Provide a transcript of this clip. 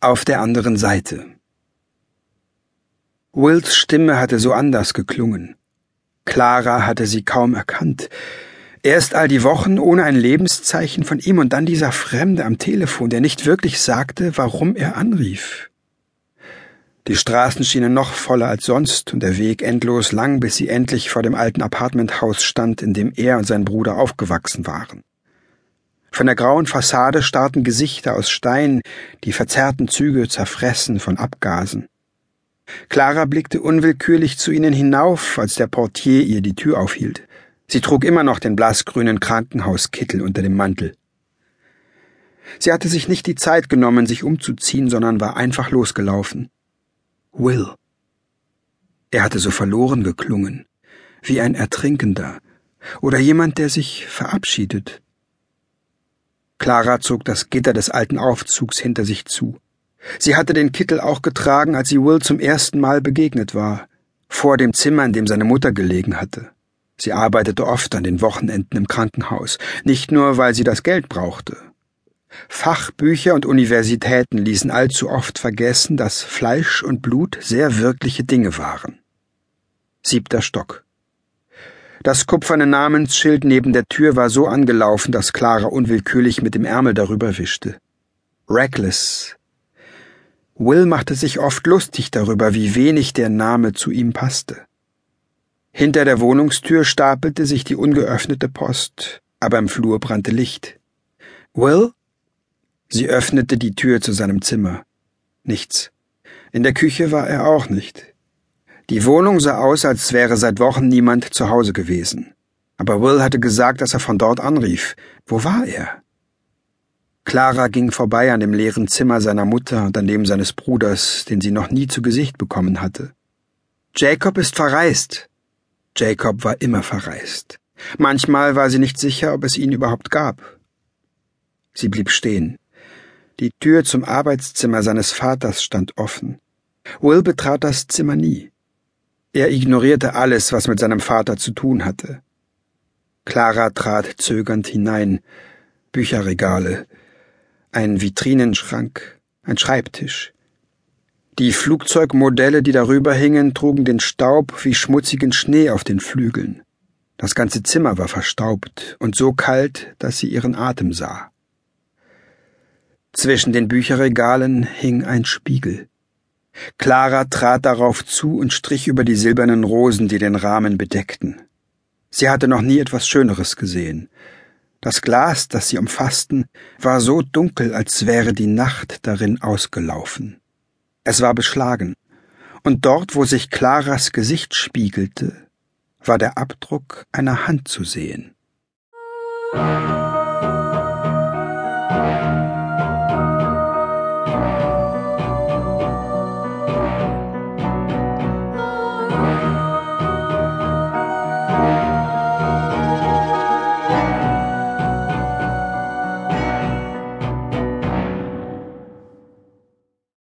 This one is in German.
Auf der anderen Seite. Wills Stimme hatte so anders geklungen. Clara hatte sie kaum erkannt. Erst all die Wochen ohne ein Lebenszeichen von ihm und dann dieser Fremde am Telefon, der nicht wirklich sagte, warum er anrief. Die Straßen schienen noch voller als sonst und der Weg endlos lang, bis sie endlich vor dem alten Apartmenthaus stand, in dem er und sein Bruder aufgewachsen waren. Von der grauen Fassade starrten Gesichter aus Stein, die verzerrten Züge zerfressen von Abgasen. Clara blickte unwillkürlich zu ihnen hinauf, als der Portier ihr die Tür aufhielt. Sie trug immer noch den blassgrünen Krankenhauskittel unter dem Mantel. Sie hatte sich nicht die Zeit genommen, sich umzuziehen, sondern war einfach losgelaufen. Will. Er hatte so verloren geklungen, wie ein Ertrinkender oder jemand, der sich verabschiedet. Clara zog das Gitter des alten Aufzugs hinter sich zu. Sie hatte den Kittel auch getragen, als sie Will zum ersten Mal begegnet war, vor dem Zimmer, in dem seine Mutter gelegen hatte. Sie arbeitete oft an den Wochenenden im Krankenhaus, nicht nur, weil sie das Geld brauchte. Fachbücher und Universitäten ließen allzu oft vergessen, dass Fleisch und Blut sehr wirkliche Dinge waren. Siebter Stock. Das kupferne Namensschild neben der Tür war so angelaufen, dass Clara unwillkürlich mit dem Ärmel darüber wischte. Reckless. Will machte sich oft lustig darüber, wie wenig der Name zu ihm passte. Hinter der Wohnungstür stapelte sich die ungeöffnete Post, aber im Flur brannte Licht. Will? Sie öffnete die Tür zu seinem Zimmer. Nichts. In der Küche war er auch nicht. Die Wohnung sah aus, als wäre seit Wochen niemand zu Hause gewesen. Aber Will hatte gesagt, dass er von dort anrief. Wo war er? Clara ging vorbei an dem leeren Zimmer seiner Mutter und an dem seines Bruders, den sie noch nie zu Gesicht bekommen hatte. Jacob ist verreist. Jacob war immer verreist. Manchmal war sie nicht sicher, ob es ihn überhaupt gab. Sie blieb stehen. Die Tür zum Arbeitszimmer seines Vaters stand offen. Will betrat das Zimmer nie. Er ignorierte alles, was mit seinem Vater zu tun hatte. Clara trat zögernd hinein. Bücherregale, ein Vitrinenschrank, ein Schreibtisch. Die Flugzeugmodelle, die darüber hingen, trugen den Staub wie schmutzigen Schnee auf den Flügeln. Das ganze Zimmer war verstaubt und so kalt, dass sie ihren Atem sah. Zwischen den Bücherregalen hing ein Spiegel. Clara trat darauf zu und strich über die silbernen Rosen, die den Rahmen bedeckten. Sie hatte noch nie etwas Schöneres gesehen. Das Glas, das sie umfassten, war so dunkel, als wäre die Nacht darin ausgelaufen. Es war beschlagen, und dort, wo sich Claras Gesicht spiegelte, war der Abdruck einer Hand zu sehen.